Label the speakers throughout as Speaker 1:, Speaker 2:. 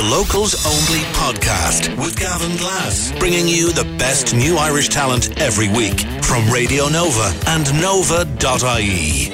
Speaker 1: the Locals Only podcast with Gavin Glass, bringing you the best new Irish talent every week from Radio Nova and nova.ie.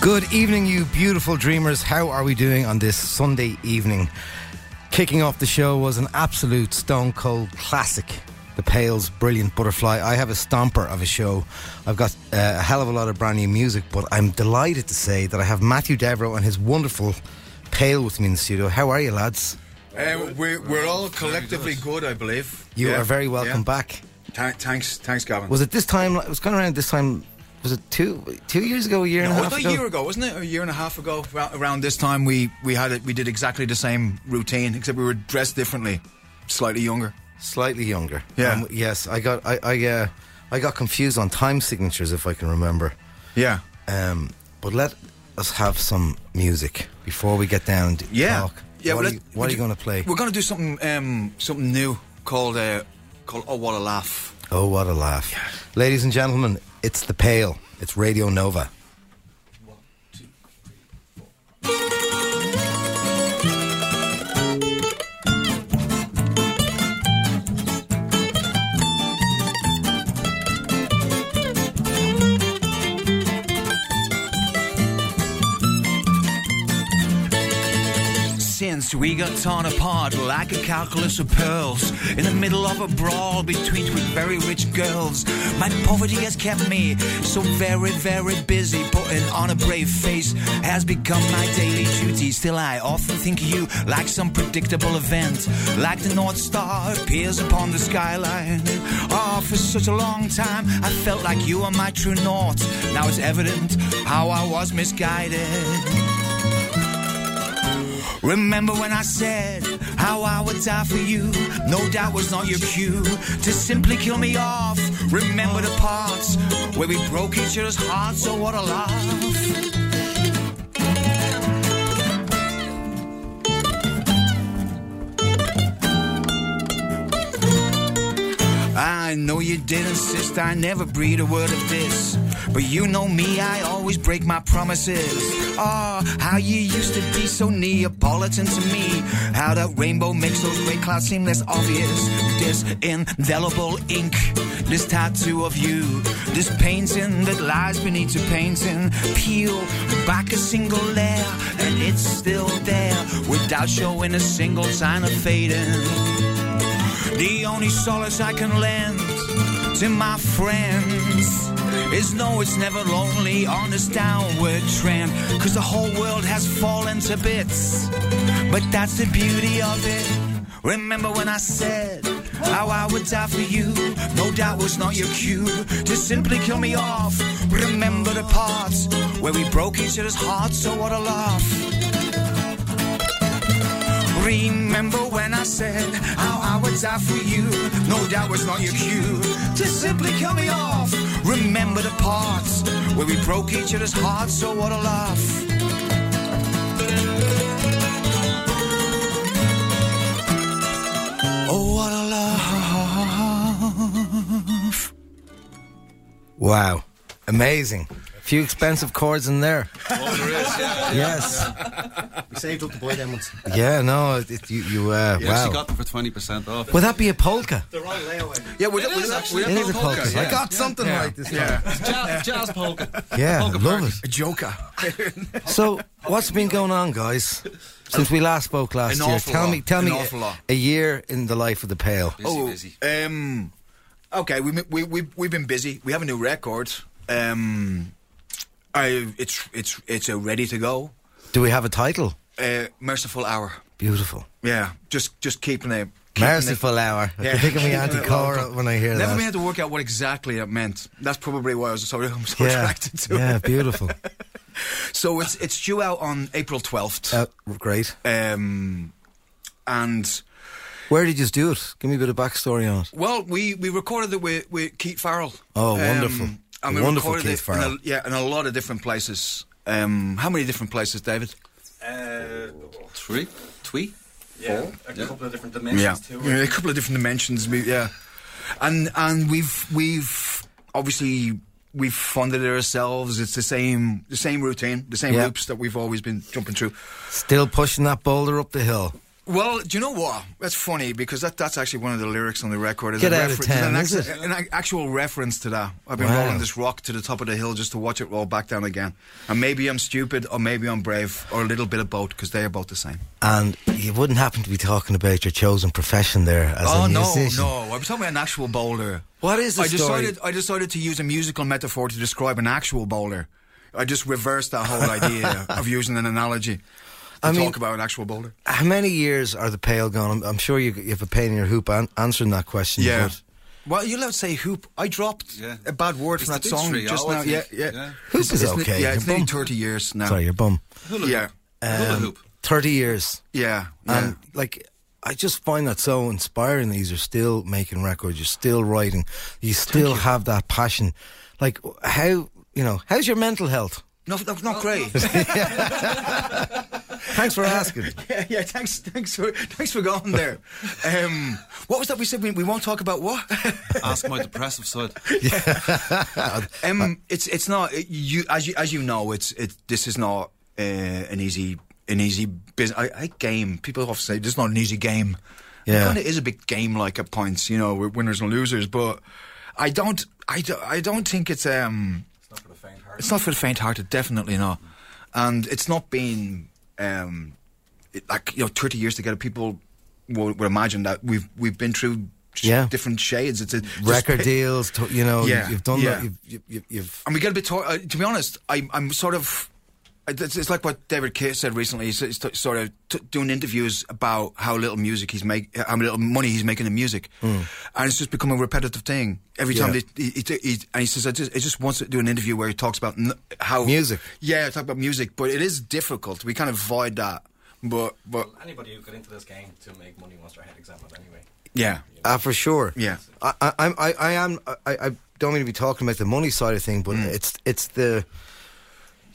Speaker 2: Good evening, you beautiful dreamers. How are we doing on this Sunday evening? Kicking off the show was an absolute stone cold classic. The Pale's Brilliant Butterfly. I have a stomper of a show. I've got uh, a hell of a lot of brand new music, but I'm delighted to say that I have Matthew Devereux and his wonderful Pale with me in the studio. How are you, lads?
Speaker 3: Uh, we're, we're all collectively good, I believe.
Speaker 2: You
Speaker 3: Yeah,
Speaker 2: are very welcome
Speaker 3: yeah.
Speaker 2: back.
Speaker 3: Tha- thanks, thanks, Gavin.
Speaker 2: Was it this time? It was kind of around this time. Was it two two years ago? A year and a half ago?
Speaker 3: a year ago, wasn't it? A year and a half ago, Ra- around this time, we we had it. We did exactly the same routine, except we were dressed differently, slightly younger.
Speaker 2: Slightly younger.
Speaker 3: Yeah.
Speaker 2: Um, yes, I got I I, uh, I got confused on time signatures, if I can remember.
Speaker 3: Yeah,
Speaker 2: Um, but let us have some music before we get down to
Speaker 3: yeah,
Speaker 2: talk.
Speaker 3: Yeah.
Speaker 2: What
Speaker 3: well,
Speaker 2: are you, what are you going to play?
Speaker 3: We're going to do something um, something new called uh, called Oh What a Laugh.
Speaker 2: Oh, what a laugh. Ladies and gentlemen, it's The Pale. It's Radio Nova.
Speaker 3: We got torn apart like a calculus of pearls in the middle of a brawl between two very rich girls, my poverty has kept me so very, very busy. Putting on a brave face has become my daily duty. Still, I often think of you like some predictable event, like the North Star appears upon the skyline. Oh, for such a long time, I felt like you were my true north. Now it's evident how I was misguided. Remember when I said how I would die for you? No doubt was not your cue to simply kill me off. Remember the parts where we broke each other's hearts? So what a laugh. I know you didn't insist I never breathe a word of this. But you know me, I always break my promises. Ah, how you used to be so Neapolitan to me. How that rainbow makes those gray clouds seem less obvious. This indelible ink, this tattoo of you, this painting that lies beneath your painting. Peel back a single layer, and it's still there without showing a single sign of fading. The only solace I can lend to my friends is no, it's never lonely on this downward trend. Cause the whole world has fallen to bits. But that's the beauty of it. Remember when I said how I would die for you? No doubt was not your cue to simply kill me off. Remember the parts where we broke each other's hearts, so what a laugh. Remember when I said how I would die for you? No doubt was not your cue to simply kill me off. Remember the parts where we broke each other's hearts, so what a laugh. Oh, what a laugh.
Speaker 2: Wow. Amazing. A few expensive chords in there. Yes.
Speaker 4: We saved up to buy them ones.
Speaker 2: Yeah, no, it, you, you uh,
Speaker 5: You
Speaker 2: wow.
Speaker 5: actually got them for 20% off.
Speaker 2: Would that be a polka?
Speaker 4: They're all layaway.
Speaker 3: Yeah, we
Speaker 5: It is actually.
Speaker 2: It is a polka.
Speaker 5: yeah.
Speaker 2: I got something
Speaker 3: Yeah.
Speaker 2: right this
Speaker 3: Yeah.
Speaker 2: time.
Speaker 5: Jazz, jazz polka.
Speaker 2: Yeah,
Speaker 5: Polka
Speaker 2: love
Speaker 5: party.
Speaker 2: it.
Speaker 3: A joker.
Speaker 2: So, what's been going on, guys, since we last spoke last
Speaker 3: An
Speaker 2: year?
Speaker 3: awful
Speaker 2: Tell
Speaker 3: lot.
Speaker 2: me, tell
Speaker 3: An
Speaker 2: me,
Speaker 3: awful
Speaker 2: a,
Speaker 3: lot.
Speaker 2: a year in the life of the Pale.
Speaker 5: Busy, busy.
Speaker 3: Um, okay, we, we, we, we've been busy. We have a new record. Um, I, it's, it's, it's uh, ready to go.
Speaker 2: Do we have a title?
Speaker 3: Uh, Merciful Hour.
Speaker 2: Beautiful.
Speaker 3: Yeah, just just keeping it. keeping it-
Speaker 2: Merciful hour.
Speaker 3: Yeah.
Speaker 2: can think of me Auntie Cora when I hear
Speaker 3: Never
Speaker 2: that.
Speaker 3: been able to work out what exactly it meant. That's probably why I was so, I'm so
Speaker 2: yeah,
Speaker 3: attracted to
Speaker 2: yeah,
Speaker 3: it.
Speaker 2: beautiful.
Speaker 3: So it's it's due out on April 12th.
Speaker 2: Uh, great.
Speaker 3: um, and
Speaker 2: Where did you just do it? Give me a bit of backstory on it.
Speaker 3: well, we, we recorded it with, with Keith Farrell.
Speaker 2: Oh, wonderful.
Speaker 3: And we
Speaker 2: Wonderful
Speaker 3: recorded
Speaker 2: Keith
Speaker 3: it in a, yeah, in a lot of different places. Um, how many different places, David?
Speaker 5: Three? Twee?
Speaker 4: Yeah, a couple of different dimensions too.
Speaker 3: yeah, a couple of different dimensions. Yeah, and and we've we've obviously we've funded it ourselves. It's the same the same routine, the same
Speaker 2: Yeah.
Speaker 3: loops that we've always been jumping through.
Speaker 2: Still pushing that boulder up the hill.
Speaker 3: Well, do you know what? That's funny because that, that's actually one of the lyrics on the record. Is
Speaker 2: Get
Speaker 3: a
Speaker 2: out of
Speaker 3: refer-
Speaker 2: town,
Speaker 3: there's
Speaker 2: is
Speaker 3: an,
Speaker 2: it?
Speaker 3: an actual reference to that. I've been
Speaker 2: Wow.
Speaker 3: rolling this rock to the top of the hill just to watch it roll back down again. And maybe I'm stupid, or maybe I'm brave, or a little bit of both, because they are both the same.
Speaker 2: And you wouldn't happen to be talking about your chosen profession there as
Speaker 3: oh
Speaker 2: a
Speaker 3: no,
Speaker 2: musician.
Speaker 3: no! no. I was talking about an actual bowler.
Speaker 2: What is the
Speaker 3: I
Speaker 2: story?
Speaker 3: decided I decided to use a musical metaphor to describe an actual bowler. I just reversed that whole idea of using an analogy
Speaker 2: I mean-
Speaker 3: talk about an actual boulder.
Speaker 2: How many years are the Pale gone? I'm, I'm sure you, you have a pain in your hoop an- answering that question.
Speaker 3: Yeah.
Speaker 2: but
Speaker 3: Well, you're allowed to say hoop. I dropped
Speaker 5: Yeah.
Speaker 3: a bad word
Speaker 5: It's
Speaker 3: from that song
Speaker 5: big
Speaker 3: just now. Yeah,
Speaker 5: think.
Speaker 3: yeah.
Speaker 5: Yeah.
Speaker 2: Hoop is
Speaker 3: It's-
Speaker 2: okay.
Speaker 3: Yeah, it's
Speaker 2: Your
Speaker 3: nearly
Speaker 2: bum.
Speaker 3: 30 years now.
Speaker 2: Sorry, your bum.
Speaker 5: Hula
Speaker 3: Yeah.
Speaker 5: Hula
Speaker 2: Um,
Speaker 5: hoop.
Speaker 2: 30 years.
Speaker 3: Yeah. yeah.
Speaker 2: And like, I just find that so inspiring. that You're still making records. You're still writing. You still have that passion. Like, how you know? How's your mental health?
Speaker 3: no, no, not great.
Speaker 2: Thanks for asking.
Speaker 3: yeah, yeah, thanks, thanks for, thanks for going there. Um, what was that we said? We, we won't talk about what?
Speaker 5: Ask my depressive side.
Speaker 3: um, it's it's not you as you as you know. It's it. This is not uh, an easy an easy business. I, I game. People often say this is not an easy game.
Speaker 2: Yeah.
Speaker 3: it kind of is a big game, like at points. You know, with winners and losers. But I don't. I, don't, I don't think it's um.
Speaker 4: It's not for the faint heart.
Speaker 3: It's not for the faint-hearted, definitely not. And it's not been um, it, like you know, thirty years together. People would, would imagine that we've we've been through
Speaker 2: Yeah.
Speaker 3: different shades. It's a
Speaker 2: Record
Speaker 3: just-
Speaker 2: deals. To, you know,
Speaker 3: Yeah,
Speaker 2: you've done
Speaker 3: yeah.
Speaker 2: that. You've, you've, you've, you've
Speaker 3: And we get a bit. Tor- uh, to be honest, I, I'm sort of. It's, it's like what David Case said recently. He's, he's t- sort of t- doing interviews about how little music he's make, how little money he's making in music, and it's just become a repetitive thing. Every time.
Speaker 2: Yeah.
Speaker 3: they, he, he, he, and he says, I just, he just wants to do an interview where he talks about n- how
Speaker 2: Music.
Speaker 3: Yeah, talk about music, but it is difficult. We kind of avoid that, but but
Speaker 4: Well, anybody who got into this game to make money wants their head examined anyway.
Speaker 3: yeah,
Speaker 2: Ah, for sure.
Speaker 3: Yeah.
Speaker 2: I, I, I'm- I, I am. I, I don't mean to be talking about the money side of thing, but
Speaker 3: Mm.
Speaker 2: it's it's the,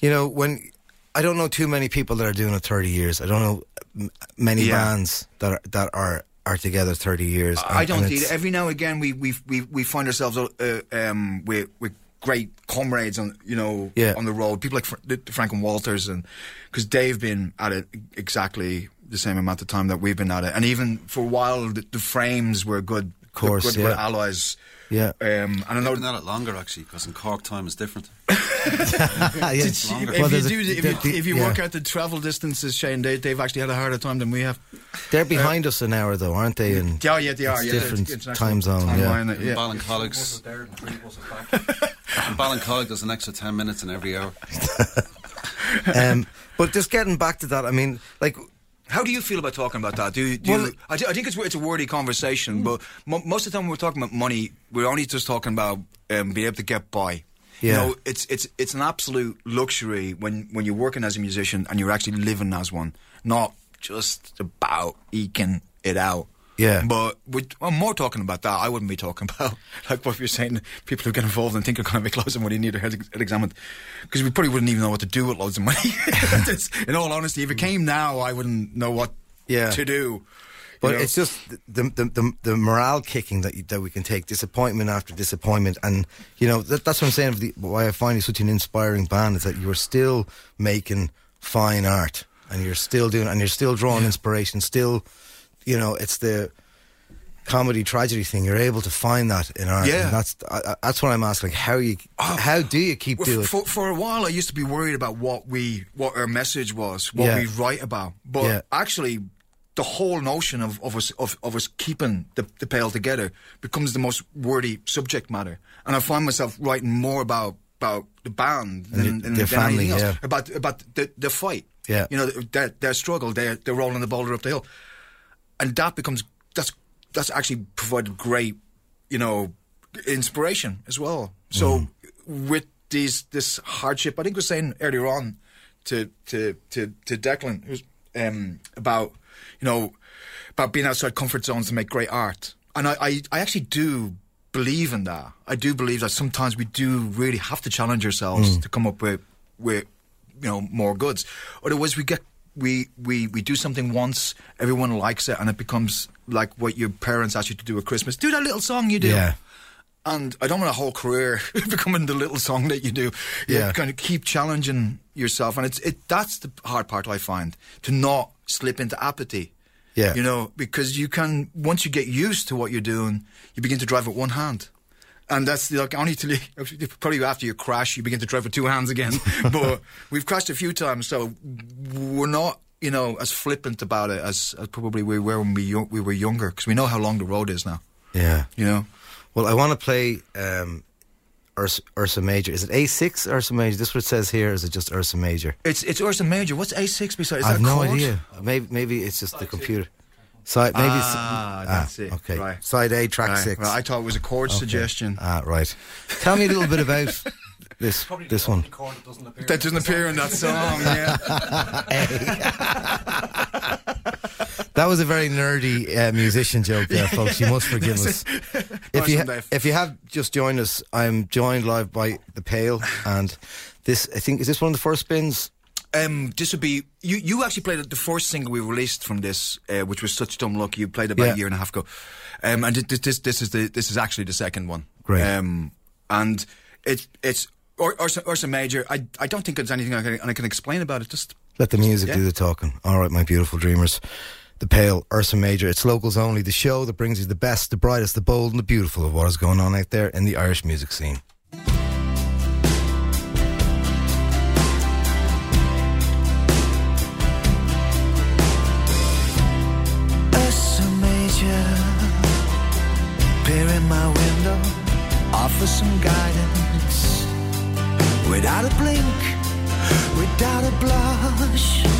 Speaker 2: you know, when I don't know too many people that are doing it 30 years. I don't know m- many
Speaker 3: Yeah.
Speaker 2: bands that are that are are together 30 years.
Speaker 3: I
Speaker 2: and-
Speaker 3: don't
Speaker 2: and
Speaker 3: either.
Speaker 2: it's-
Speaker 3: Every now and again, we we we, we find ourselves uh, um, with with great comrades on you know
Speaker 2: Yeah.
Speaker 3: on the road. People like Fr- Frank and Walters, and because they've been at it exactly the same amount of time that we've been at it, and even for a while, the, the Frames were good,
Speaker 2: Course,
Speaker 3: good, good,
Speaker 2: yeah.
Speaker 3: good allies.
Speaker 2: Yeah.
Speaker 3: Um, and I know
Speaker 5: Been at it longer actually, because in Cork time is different.
Speaker 2: Yeah.
Speaker 3: If.
Speaker 2: Well,
Speaker 3: you
Speaker 2: there's a-
Speaker 3: if you,
Speaker 2: the-
Speaker 3: if you
Speaker 2: yeah.
Speaker 3: work out the travel distances, Shane, they, they've actually had a harder time than we have.
Speaker 2: They're behind us an hour though, aren't they? And
Speaker 3: Yeah, yeah, they are.
Speaker 2: It's
Speaker 3: yeah,
Speaker 2: different
Speaker 3: international
Speaker 2: time zone, yeah.
Speaker 3: timeline,
Speaker 5: In
Speaker 3: yeah.
Speaker 5: Ballincollig,
Speaker 4: Buses there and three buses back.
Speaker 5: in Ballincollig there's an extra 10 minutes in every hour.
Speaker 2: um, but just getting back to that, I mean, like
Speaker 3: How do you feel about talking about that? Do, you- do
Speaker 2: Well,
Speaker 3: you, I, I think it's it's a wordy conversation, but mo- most of the time when we're talking about money, we're only just talking about um, being able to get by. You know, it's it's it's an absolute luxury when when you're working as a musician and you're actually living as one, not just about eking it out.
Speaker 2: Yeah.
Speaker 3: But I'm more talking about that. I wouldn't be talking about like what you're saying. People who get involved and think they're going to make loads of money need their head ex- examined because we probably wouldn't even know what to do with loads of money. In all honesty, if it came now, I wouldn't know what
Speaker 2: Yeah.
Speaker 3: to do.
Speaker 2: But
Speaker 3: You know?
Speaker 2: it's just the, the the the morale kicking that you, that we can take, disappointment after disappointment, and you know that, that's what I'm saying. Of the, why I find you such an inspiring band is that you are still making fine art, and you're still doing, and you're still drawing inspiration. Still, you know, it's the comedy tragedy thing. You're able to find that in art.
Speaker 3: Yeah.
Speaker 2: that's I, that's what I'm asking. Like, how you,
Speaker 3: Oh,
Speaker 2: how do you keep
Speaker 3: Well,
Speaker 2: doing it?
Speaker 3: for, for a while, I used to be worried about what we, what our message was, what
Speaker 2: Yeah.
Speaker 3: we write about. But
Speaker 2: Yeah.
Speaker 3: actually, the whole notion of, of us of, of us keeping the, the pale together becomes the most wordy subject matter. And I find myself writing more about about the band than,
Speaker 2: your-
Speaker 3: than,
Speaker 2: their
Speaker 3: than
Speaker 2: family,
Speaker 3: anything else.
Speaker 2: yeah.
Speaker 3: About about the the fight.
Speaker 2: Yeah.
Speaker 3: you know their their struggle. They're they're rolling the boulder up the hill, and that becomes that's that's actually provided great, you know, inspiration as well. So with these this hardship, I think I was saying earlier on to to to to Declan who's, um, about you know about being outside comfort zones to make great art, and I, I I actually do believe in that. I do believe that sometimes we do really have to challenge ourselves to come up with with you know more goods. Otherwise, we get we we we do something once, everyone likes it, and it becomes like what your parents ask you to do at Christmas. Do that little song you do.
Speaker 2: Yeah.
Speaker 3: And I don't want a whole career becoming the little song that you do. You
Speaker 2: Yeah.
Speaker 3: kind of keep challenging yourself, and it's it. That's the hard part I find to not slip into apathy.
Speaker 2: Yeah.
Speaker 4: You know, because you can once you get used to what you're doing, you begin to drive with one hand. And that's like only till you, probably after you crash, you begin to drive with two hands again. but we've crashed a few times, so we're not, you know, as flippant about it as, as probably we were when we we were younger, because we know how long the road is now.
Speaker 2: Yeah.
Speaker 4: You know,
Speaker 2: Well, I want to play um, Ursa, Ursa Major. Is it A6 Ursa Major? This is what it says here. Is it just Ursa Major?
Speaker 4: it's it's Ursa Major. What's A6 beside? Is
Speaker 2: I have
Speaker 4: that
Speaker 2: no
Speaker 4: chord?
Speaker 2: idea. Maybe maybe it's just the computer. Side maybe. it's-
Speaker 4: Ah, that's it.
Speaker 2: Okay.
Speaker 4: Right.
Speaker 2: Side A, track
Speaker 4: Right,
Speaker 2: six.
Speaker 4: right, I thought it was a chord suggestion.
Speaker 2: Ah, right. Tell me a little bit about this
Speaker 6: Probably
Speaker 2: this one.
Speaker 6: chord that doesn't appear.
Speaker 4: That doesn't appear in that song. Yeah.
Speaker 2: That was a very nerdy uh, musician joke there, folks. You must forgive us. If you,
Speaker 4: Nice one, Dave.
Speaker 2: if you have just joined us, I'm joined live by The Pale. And this, I think, is this one of the first spins?
Speaker 4: Um, this would be you. You actually played the first single we released from this, uh, which was such dumb luck. You played about
Speaker 2: Yeah.
Speaker 4: a year and a half ago, um, and this, this this is the this is actually the second one.
Speaker 2: Great.
Speaker 4: Um, and it's it's Ursa, Ursa Major. I I don't think there's anything I can, I can explain about it. Just
Speaker 2: Let the music
Speaker 4: Yeah.
Speaker 2: do the talking. All right, my beautiful dreamers. The Pale, Ursa Major. It's locals only. The show that brings you the best, the brightest, the bold, and the beautiful of what is going on out there in the Irish music scene.
Speaker 3: Some guidance. Without a blink, without a blush,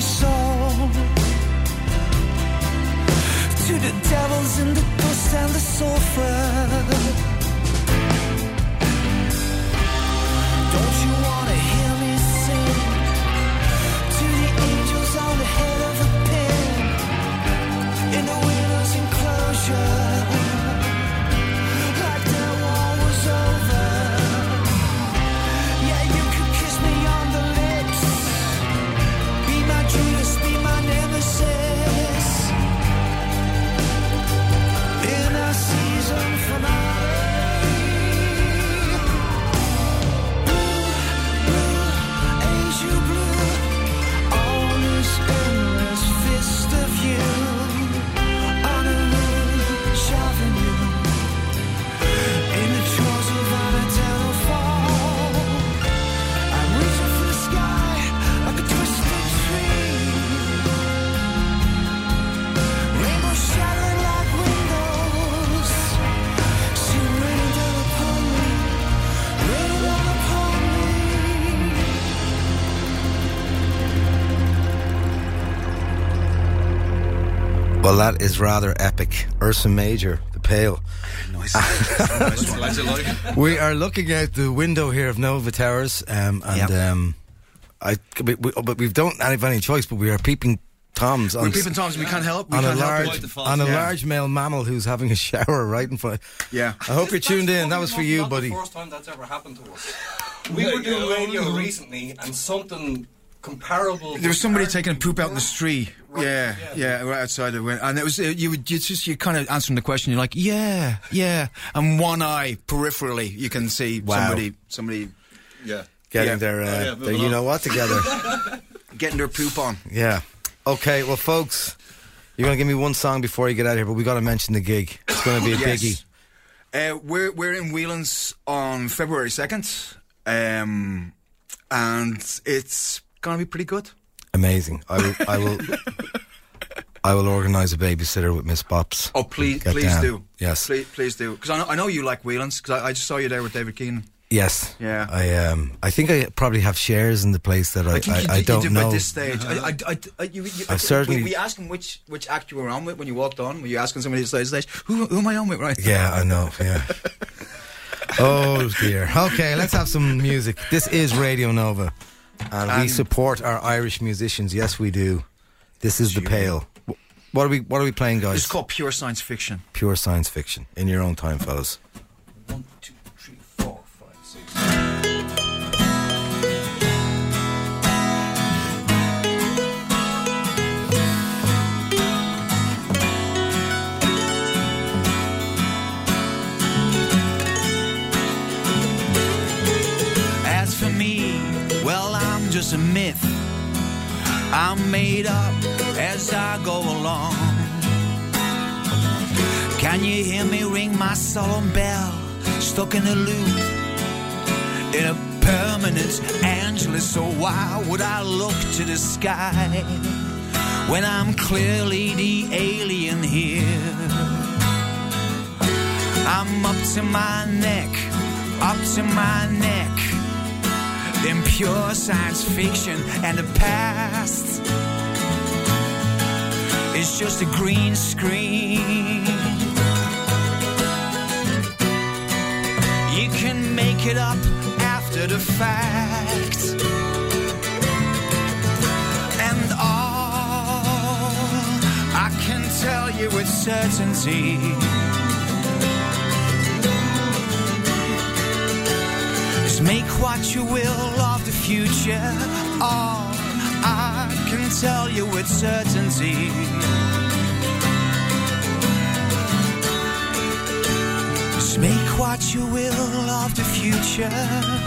Speaker 3: my soul to the devils in the dust and the sulfur.
Speaker 2: Well, that is rather epic. Ursa Major, the Pale.
Speaker 3: Nice. nice one.
Speaker 5: Glad you like it.
Speaker 2: We are looking out the window here of Nova Towers, um, and
Speaker 3: Yep.
Speaker 2: um, I, we, we, but we don't have any choice. But we are peeping toms on,
Speaker 3: We're peeping toms. We can't help. We
Speaker 2: on a
Speaker 3: can't help
Speaker 2: large
Speaker 5: Quite the
Speaker 2: on a
Speaker 3: Yeah.
Speaker 2: large male mammal who's having a shower right in front.
Speaker 3: Yeah.
Speaker 2: I hope you're tuned in. That was for you,
Speaker 4: Not
Speaker 2: buddy.
Speaker 4: The first time that's ever happened to us. We were doing radio recently, and something comparable.
Speaker 3: There was somebody taking a poop out in the street.
Speaker 4: Right,
Speaker 3: yeah,
Speaker 4: yeah.
Speaker 3: yeah, right outside the window, and it was uh, you. Would you just you kind of answering the question. You're like, yeah, yeah, and one eye peripherally, you can see
Speaker 2: Wow.
Speaker 3: somebody, somebody
Speaker 5: Yeah.
Speaker 2: Getting
Speaker 3: Yeah.
Speaker 2: their, uh,
Speaker 5: Oh, yeah,
Speaker 2: their you know what together.
Speaker 3: getting their poop on.
Speaker 2: yeah. Okay. Well, folks, you're gonna give me one song before you get out of here, but we got to mention the gig. It's gonna be a biggie.
Speaker 3: Uh, we're we're in Whelan's on February second, um, and it's gonna be pretty good.
Speaker 2: Amazing. I will. I will. I will organise a babysitter with Miss Bops.
Speaker 3: Oh, please, please
Speaker 2: down.
Speaker 3: do.
Speaker 2: Yes.
Speaker 3: please, please do. Because I know, I know you like Whelan's. Because I, I just saw you there with David Keenan.
Speaker 2: Yes.
Speaker 3: Yeah.
Speaker 2: I um. I think I probably have shares in the place that I.
Speaker 3: I you,
Speaker 2: I don't
Speaker 3: did
Speaker 2: know.
Speaker 3: by this stage. I, I, I, you, you,
Speaker 2: I've certainly-
Speaker 3: We, we asked him which which act you were on with when you walked on. Were you asking somebody to stage stage? Who, who am I on with? Right.
Speaker 2: Yeah, I know. Yeah. oh dear. Okay, let's have some music. This is Radio Nova, and we support our Irish musicians. Yes, we do. This is the Pale. What are we? What are we playing, guys?
Speaker 3: It's called pure science fiction.
Speaker 2: Pure science fiction in your own time, fellas.
Speaker 4: One, two,
Speaker 3: just a myth. I'm made up as I go along. Can you hear me ring my solemn bell? Stuck in a loop, in a permanent angelus. So why would I look to the sky when I'm clearly the alien here? I'm up to my neck, up to my neck in pure science fiction and the past is just a green screen. You can make it up after the fact. And all I can tell you with certainty make what you will of the future. All I can tell you with certainty. is make what you will of the future.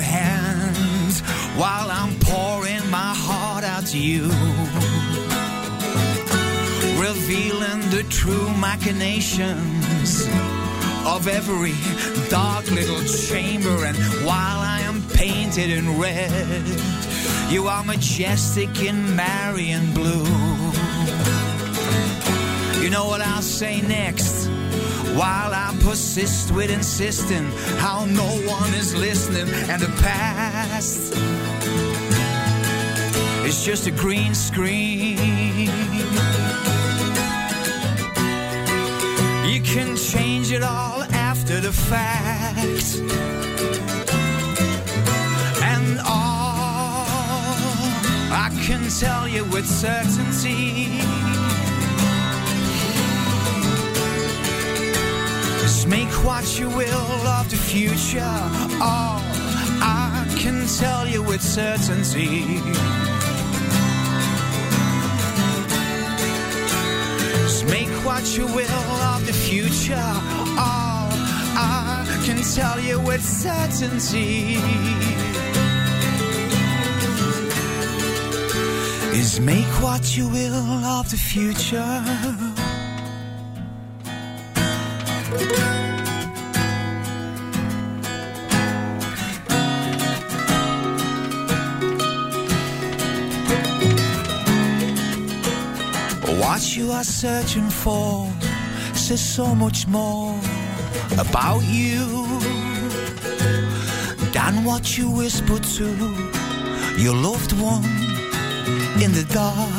Speaker 3: Hands while I'm pouring my heart out to you? Revealing the true machinations of every dark little chamber, and while I am painted in red, you are majestic in Marion blue. You know what I'll say next? While I persist with insisting how no one is listening, and the past is just a green screen. You can change it all after the fact. And all I can tell you with certainty make what you will of the future. All I can tell you with certainty. Just make what you will of the future. All I can tell you with certainty is make what you will of the future. What you are searching for says so much more about you than what you whisper to your loved one in the dark.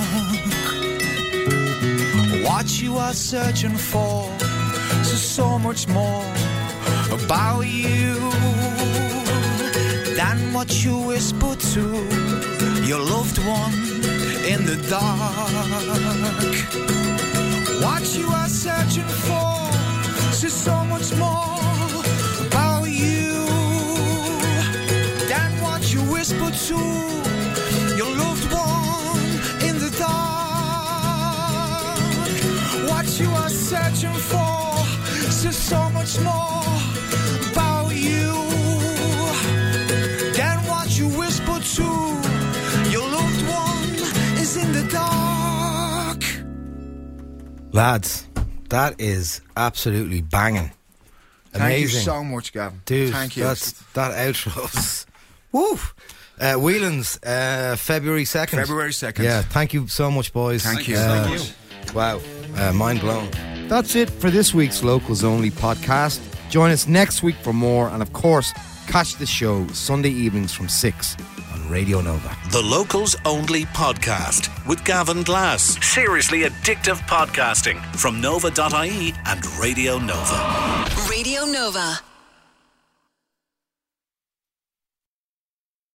Speaker 3: What you are searching for says so much more about you than what you whisper to your loved one in the dark. What you are searching for says so much more about you than what you whisper to your loved one in the dark. What you are searching for says so much more
Speaker 2: Lads, that is absolutely banging.
Speaker 5: Thank you so much, Gavin.
Speaker 2: Dude,
Speaker 5: Thank you.
Speaker 2: That's, that outro's. Woo! Uh, Whelan's, uh, February 2nd.
Speaker 5: February 2nd.
Speaker 2: Yeah, thank you so much, boys.
Speaker 5: Thank you.
Speaker 2: Uh,
Speaker 5: Thank
Speaker 7: you.
Speaker 2: Wow, uh, mind blown.
Speaker 8: That's it for this week's Locals Only podcast. Join us next week for more, and of course, catch the show Sunday evenings from 6 on Radio Nova.
Speaker 1: The Locals Only Podcast with Gavin Glass. Seriously addictive podcasting from nova.ie and Radio Nova.
Speaker 9: Radio Nova.